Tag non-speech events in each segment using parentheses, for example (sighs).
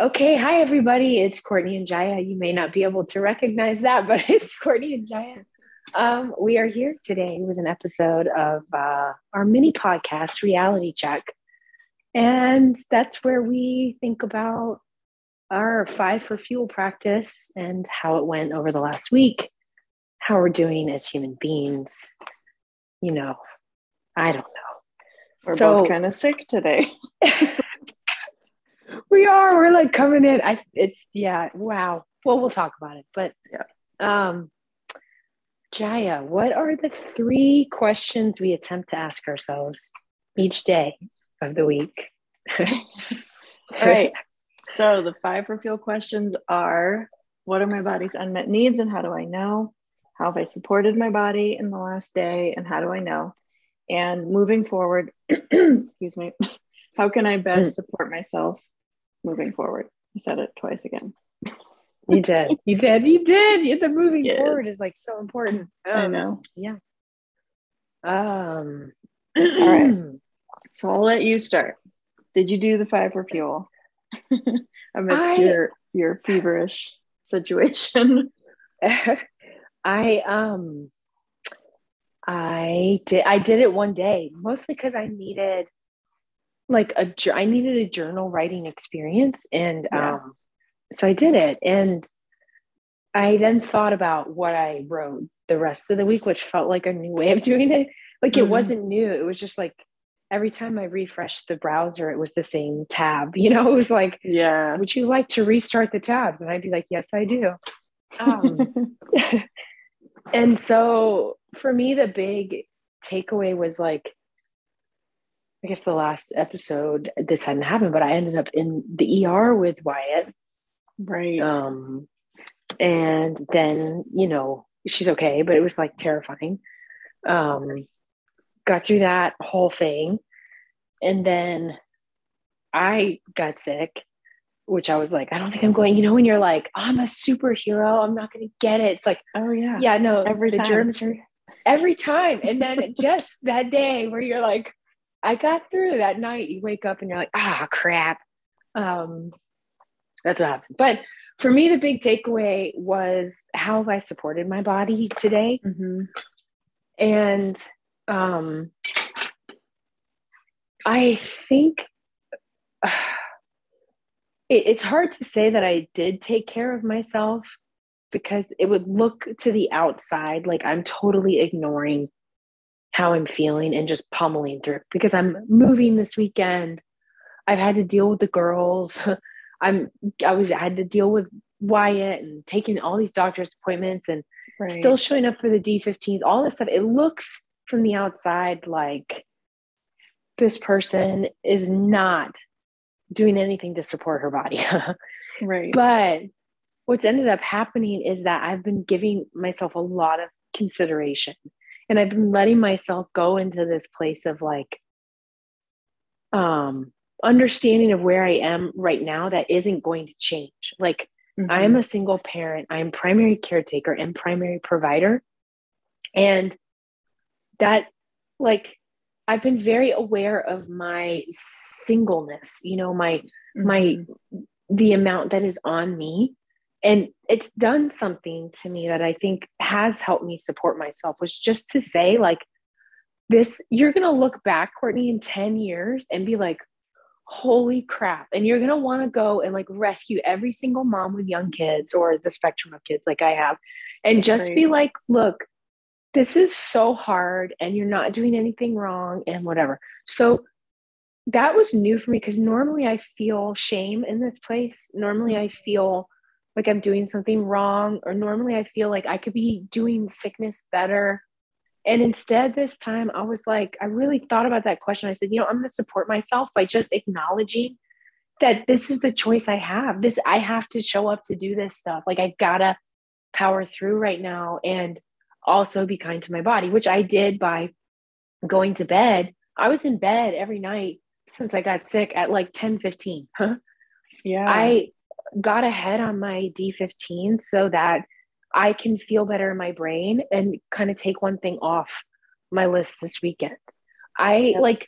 Okay, hi everybody. It's Courtney and Jaya. You may not be able to recognize that, (laughs) but it's Courtney and Jaya. Um, we are here today with an episode of uh, our mini podcast, Reality Check. And that's where we think about our five for fuel practice and how it went over the last week, how we're doing as human beings. You know, I don't know. We're so, both kind of sick today. (laughs) we are. We're like coming in. I it's yeah, wow. Well, we'll talk about it. But yeah. um Jaya, what are the three questions we attempt to ask ourselves each day of the week? (laughs) All right. So the five for fuel questions are what are my body's unmet needs and how do I know? How have I supported my body in the last day and how do I know? And moving forward, (clears throat) excuse me, (clears throat) how can I best mm. support myself moving forward. I said it twice again. You did. (laughs) You did. You did. The moving yes. forward is like so important. Um, I know. Yeah. Um. (clears throat) all right. So I'll let you start. Did you do the five for fuel (laughs) amidst I, your your feverish situation? (laughs) I um. I did. I did it one day, mostly because I needed like a I needed a journal writing experience and yeah. um so I did it. And I then thought about what I wrote the rest of the week which felt like a new way of (laughs) doing it. Like mm-hmm. it wasn't new. It was just like every time I refreshed the browser it was the same tab (laughs) you know? It was like yeah. Would you like to restart the tab and I'd be like yes I do. Um, (laughs) and so for me the big takeaway was like I guess the last episode this hadn't happened, but I ended up in the ER with Wyatt. Right. Um, and then, you know, she's okay, but it was like terrifying. Um, got through that whole thing. And then I got sick, which I was like, I don't think I'm going, you know, when you're like, oh, I'm a superhero, I'm not going to get it. It's like, oh, yeah. Yeah, no, every the time. germs are every time. And then (laughs) just that day where you're like, I got through that night. You wake up and you're like, ah, oh, crap. Um, that's what happened. But for me, the big takeaway was how have I supported my body today? Mm-hmm. And um, I think uh, (sighs) it, it's hard to say that I did take care of myself because it would look to the outside like I'm totally ignoring how I'm feeling and just pummeling through because I'm moving this weekend. I've had to deal with the girls. (laughs) I'm I was I had to deal with Wyatt and taking all these doctor's appointments and right. still showing up for the D15s, all this stuff. It looks from the outside like this person is not doing anything to support her body. (laughs) right. But what's ended up happening is that I've been giving myself a lot of consideration and i've been letting myself go into this place of like um understanding of where i am right now that isn't going to change like mm-hmm. i am a single parent i'm primary caretaker and primary provider and that like i've been very aware of my singleness you know my mm-hmm. my the amount that is on me and it's done something to me that i think has helped me support myself was just to say like this you're going to look back courtney in 10 years and be like holy crap. And you're going to want to go and like rescue every single mom with young kids or the spectrum of kids like i have and just right. be like look this is so hard and you're not doing anything wrong and whatever. So that was new for me because normally i feel shame in this place. Normally i feel like I'm doing something wrong, or normally I feel like I could be doing sickness better. And instead, this time I was like, I really thought about that question. I said, you know, I'm going to support myself by just acknowledging that this is the choice I have. This, I have to show up to do this stuff. Like, I gotta power through right now and also be kind to my body, which I did by going to bed. I was in bed every night since I got sick at like 10 15. Huh? (laughs) Yeah. I got ahead on my D15 so that I can feel better in my brain and kind of take one thing off my list this weekend. I like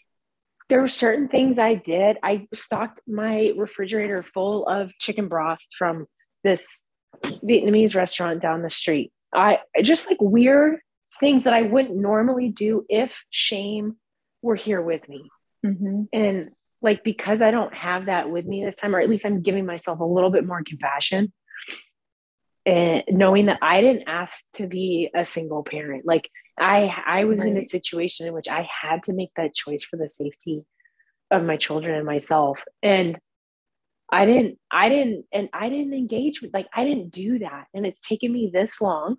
there were certain things I did. I stocked my refrigerator full of chicken broth from this Vietnamese restaurant down the street. I just like weird things that I wouldn't normally do if shame were here with me. Mm-hmm. And like because I don't have that with me this time, or at least I'm giving myself a little bit more compassion and knowing that I didn't ask to be a single parent. Like I I was right. in a situation in which I had to make that choice for the safety of my children and myself. And I didn't, I didn't, and I didn't engage with like I didn't do that. And it's taken me this long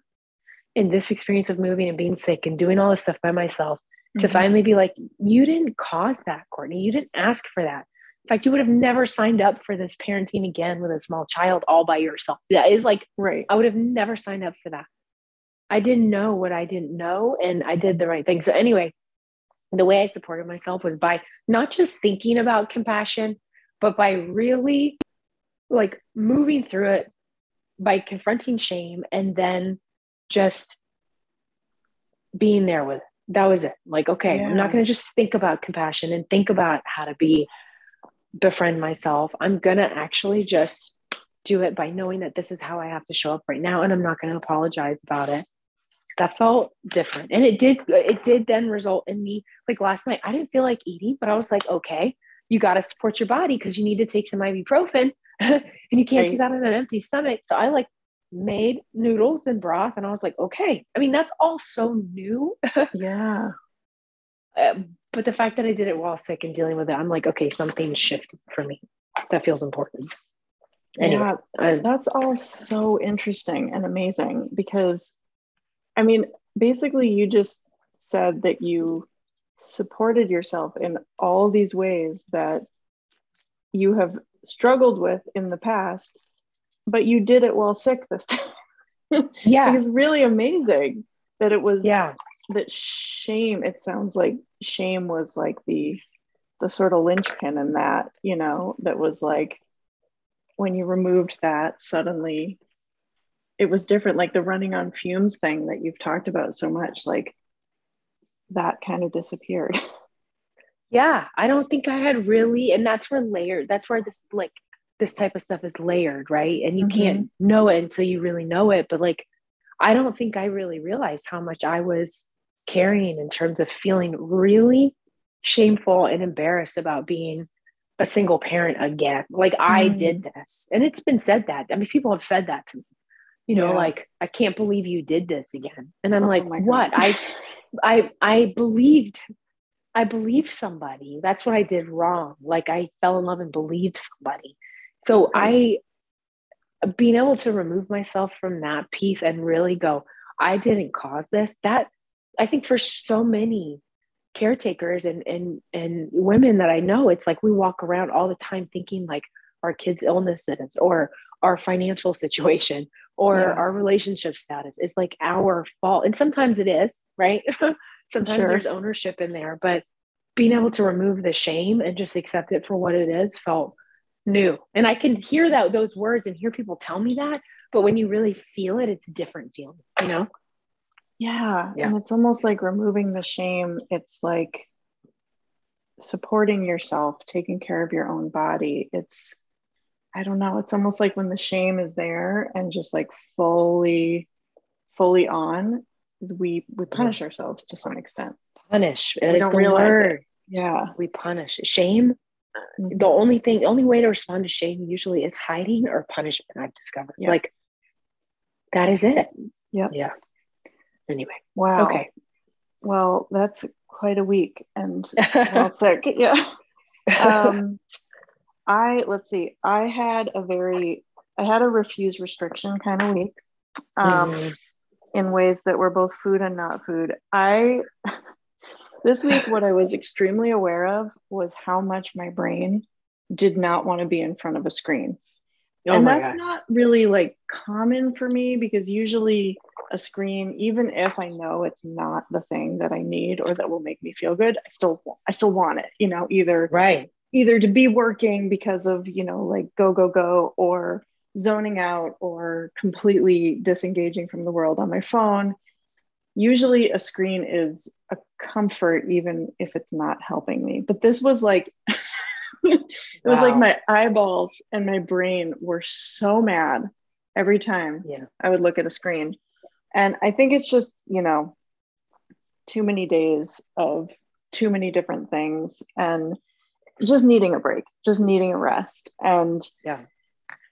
in this experience of moving and being sick and doing all this stuff by myself mm-hmm. to finally be like, you didn't cause that, Courtney. You didn't ask for that. In fact, you would have never signed up for this parenting again with a small child all by yourself. That is like, right. I would have never signed up for that. I didn't know what I didn't know, and I did the right thing. So, anyway, the way I supported myself was by not just thinking about compassion, but by really like moving through it by confronting shame and then just being there with it. That was it. Like, okay, yeah. I'm not going to just think about compassion and think about how to be befriend myself. I'm going to actually just do it by knowing that this is how I have to show up right now and I'm not going to apologize about it that felt different and it did it did then result in me like last night i didn't feel like eating but i was like okay you got to support your body because you need to take some ibuprofen (laughs) and you can't right. do that on an empty stomach so i like made noodles and broth and i was like okay. I mean that's all so new. (laughs) Yeah. Uh, but the fact that i did it while sick and dealing with it i'm like okay something shifted for me. That feels important. Anyway. Yeah, that's all so interesting and amazing because I mean, basically, you just said that you supported yourself in all these ways that you have struggled with in the past, but you did it while sick this time. (laughs) yeah. it's really amazing that it was, yeah, that shame, it sounds like shame was like the, the sort of linchpin in that, you know, that was like when you removed that, suddenly it was different like the running on fumes thing that you've talked about so much like that kind of disappeared (laughs) yeah i don't think i had really and that's where layered that's where this like this type of stuff is layered right? And you mm-hmm. can't know it until you really know it but like i don't think i really realized how much i was carrying in terms of feeling really shameful and embarrassed about being a single parent again. Like mm-hmm. i did this and it's been said that i mean people have said that to me you know yeah. like i can't believe you did this again. And i'm oh like what? i i i believed i believed somebody. That's what i did wrong. Like i fell in love and believed somebody so i being able to remove myself from that piece and really go i didn't cause this that i think for so many caretakers and and and women that i know it's like we walk around all the time thinking like our kids illnesses or our financial situation or yeah. our relationship status is like our fault. And sometimes it is, right? (laughs) sometimes sure. there's ownership in there, but being able to remove the shame and just accept it for what it is felt new. And I can hear that those words and hear people tell me that, but when you really feel it, it's a different feeling, you know? Yeah. yeah. And it's almost like removing the shame. It's like supporting yourself, taking care of your own body. It's I don't know, it's almost like when the shame is there and just like fully, fully on, we we mm-hmm. punish ourselves to some extent. Punish. It we don't realize It. Yeah. We punish. Shame. Mm-hmm. The only thing, the only way to respond to shame usually is hiding or punishment, I've discovered. Yep. Like that is it. Yeah. Yeah. Anyway. Wow. Okay. Well, that's quite a week and (laughs) well sick. Yeah. (laughs) Um I let's see. I had a very I had a refuse restriction kind of week. Um, mm. in ways that were both food and not food. I this week what I was extremely aware of was how much my brain did not want to be in front of a screen. Oh and that's God. not really like common for me because usually a screen even if I know it's not the thing that I need or that will make me feel good, I still I still want it, you know, either right either to be working because of you know like go go go or zoning out or completely disengaging from the world on my phone usually a screen is a comfort even if it's not helping me but this was like (laughs) it wow. was like my eyeballs and my brain were so mad every time yeah. i would look at a screen and i think it's just you know too many days of too many different things and just needing a break just needing a rest and yeah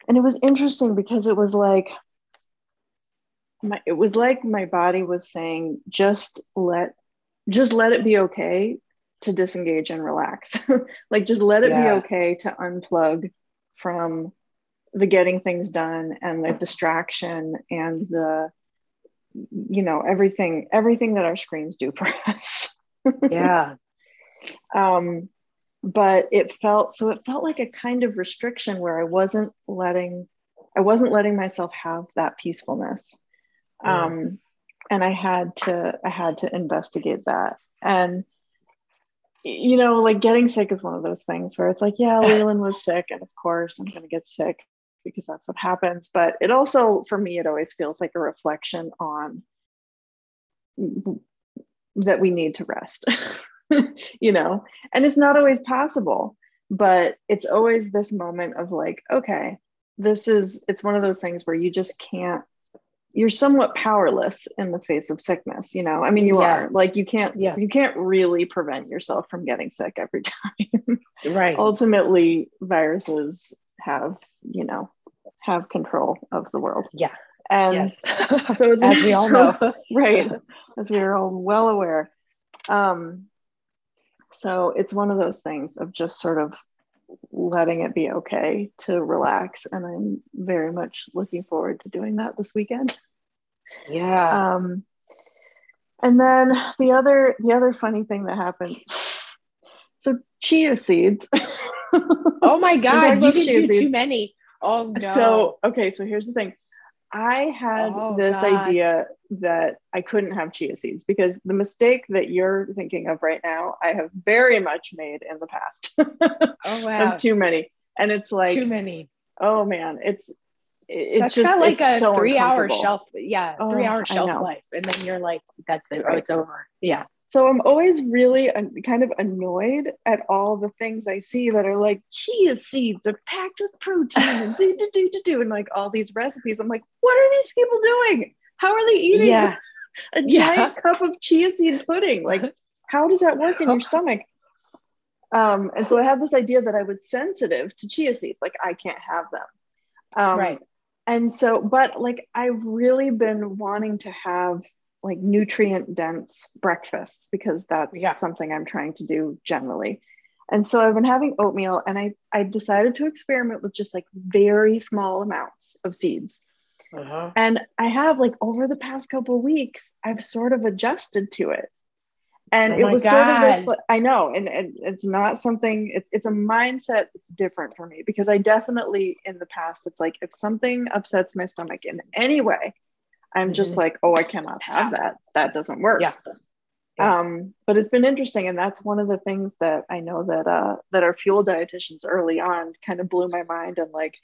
and it was interesting because it was like my, it was like my body was saying just let just let it be okay to disengage and relax. (laughs) Like just let it yeah. be okay to unplug from the getting things done and the distraction and the you know everything everything that our screens do for (laughs) us. Yeah. (laughs) Um but it felt so it felt like a kind of restriction where i wasn't letting i wasn't letting myself have that peacefulness yeah. um and i had to i had to investigate that. And you know like getting sick is one of those things where it's like yeah (laughs) leland was sick and of course i'm going to get sick because that's what happens. But it also for me it always feels like a reflection on that we need to rest (laughs) you know? And it's not always possible but it's always this moment of like okay this is it's one of those things where you just can't you're somewhat powerless in the face of sickness you know i mean you yeah. are like you can't yeah. you can't really prevent yourself from getting sick every (laughs) time right ultimately viruses have you know have control of the world yeah and yes. so it's (laughs) as we all (laughs) know right as we are all well aware um so it's one of those things of just sort of letting it be okay to relax. And I'm very much looking forward to doing that this weekend. Yeah. Um, and then the other the other funny thing that happened. So chia seeds. oh my (laughs) god, you didn't do seeds. too many. Oh no. So okay, so here's the thing. I had oh, this God. idea that I couldn't have chia seeds because the mistake that you're thinking of right now, I have very much made in the past. (laughs) oh wow. too many. And it's like too many. Oh man, it's it's that's just kind of like a so three hour shelf. Yeah, oh, three hour shelf life. And then you're like, that's it. Oh, it's over. Yeah. So I'm always really kind of annoyed at all the things I see that are like chia seeds are packed with protein and do do do do do and like all these recipes. I'm like, what are these people doing? How are they eating yeah. (laughs) a giant yeah. cup of chia seed pudding? Like, how does that work in your (laughs) stomach? Um, and so I had this idea that I was sensitive to chia seeds, like I can't have them. Um, right. And so, but like I've really been wanting to have like nutrient dense breakfasts because that's yeah. something I'm trying to do generally. And so I've been having oatmeal and I, I decided to experiment with just like very small amounts of seeds. Uh-huh. And I have like over the past couple weeks, I've sort of adjusted to it. And oh it was God. sort of this, I know, and, and it's not something, it, it's a mindset that's different for me because I definitely in the past, it's like if something upsets my stomach in any way, I'm just mm-hmm. like, oh, I cannot have that. That doesn't work. Yeah. yeah. Um, but it's been interesting, and that's one of the things that I know that uh, that our fuel dietitians early on kind of blew my mind and like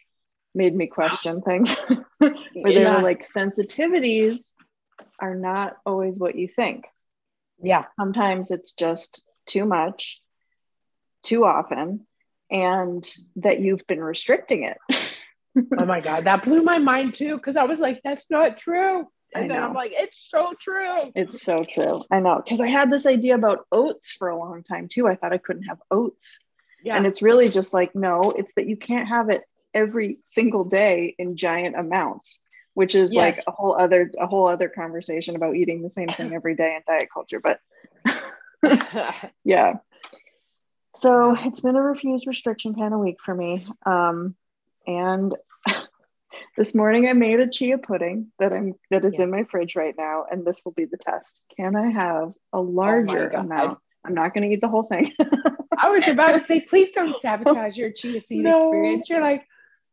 made me question (gasps) things. (laughs) Where yeah. they were like, sensitivities are not always what you think. Yeah. Sometimes it's just too much, too often, and that you've been restricting it. oh my god, that blew my mind too because I was like, "That's not true," and then I'm like, "It's so true." It's so true. I know because I had this idea about oats for a long time too. I thought I couldn't have oats, yeah. and it's really just like no, it's that you can't have it every single day in giant amounts which is yes. like a whole other a whole other conversation about eating the same thing every day in diet culture but (laughs) (laughs) yeah so it's been a refuse restriction kind of week for me um, and (laughs) this morning I made a chia pudding that I'm that is yeah. in my fridge right now, and this will be the test. Can I have a oh larger oh amount? I'm not going to eat the whole thing. I was about to say, please don't sabotage your chia seed no. experience. You're like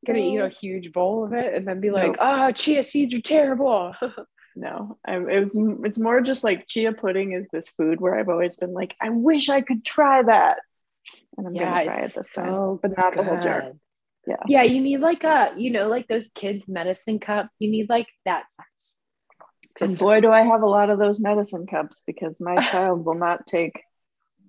gonna eat a mm. huge bowl of it and then be like, no. "Oh, ah, chia seeds are terrible." (laughs) no, I'm, it's it's more just like chia pudding is this food where I've always been like, I wish I could try that, and I'm yeah, gonna try it this so time, but not good. the whole jar yeah yeah you need like a you know like those kids medicine cup you need like that size and boy, do I have a lot of those medicine cups because my (laughs) child will not take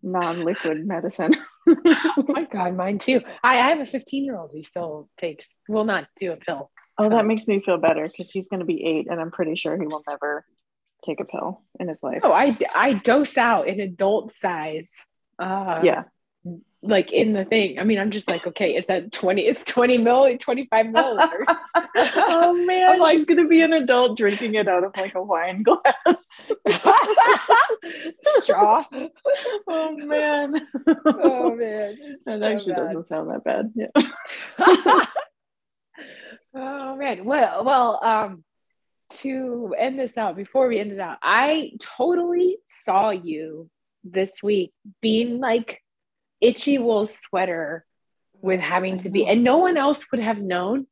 non-liquid medicine. (laughs) oh my god, mine too. I, I have a 15 year old who still takes will not do a pill. Oh, so. that makes me feel better because he's going to be eight, and I'm pretty sure he will never take a pill in his life. Oh, I I dose out in adult size. Uh, yeah, like in the thing. I mean, I'm just like, okay, is that 20? It's 20 mil, 25 milliliters. (laughs) (laughs) oh man, I'm like, she's gonna be an adult drinking it out of like a wine glass. (laughs) Straw. Oh man. Oh man. That so actually bad. doesn't sound that bad. Yeah. oh man. Well, well, um, to end this out, before we end it out, I totally saw you this week being like itchy wool sweater with having to be, and no one else would have known.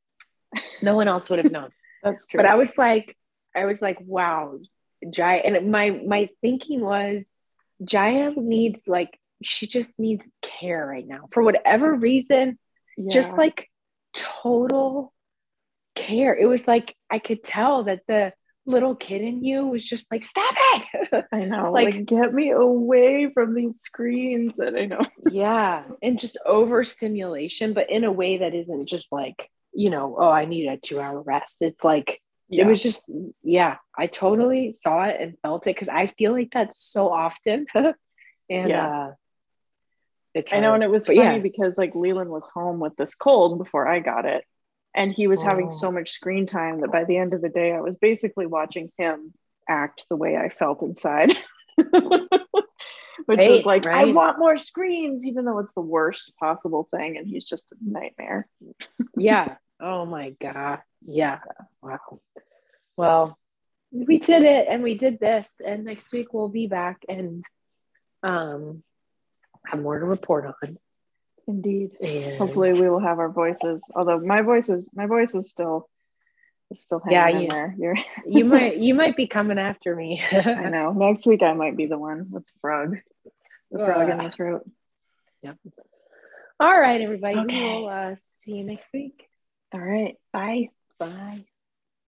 No one else would have known. (laughs) That's true. But I was like, I was like, wow, Jaya. And my my thinking was, Jaya needs like she just needs care right now for whatever reason. Yeah. Just like total care. It was like I could tell that the little kid in you was just like, stop it. (laughs) I know. like, like, get me away from these screens. And I know. (laughs) yeah. And just overstimulation, but in a way that isn't just like, you know, oh, I need a two hour rest. It's like, yeah. it was just, yeah, I totally saw it and felt it because I feel like that's so often. (laughs) and yeah. uh, it's I know. And it was funny yeah. because like Leland was home with this cold before I got it and he was oh. having so much screen time that by the end of the day i was basically watching him act the way i felt inside. (laughs) Which right, was like right. i want more screens even though it's the worst possible thing and he's just a nightmare. (laughs) Yeah. Oh my god. Yeah. Wow. Well we did it and we did this and next week we'll be back and um have more to report on Indeed. And Hopefully we will have our voices. Although my voice is my voice is still is still hanging yeah, you, in there. You're (laughs) you might you might be coming after me. I know. (laughs) Next week I might be the one with the frog. The frog uh, in the throat. Yep. All right, everybody. Okay. We'll uh, see you next week. All right. Bye. Bye.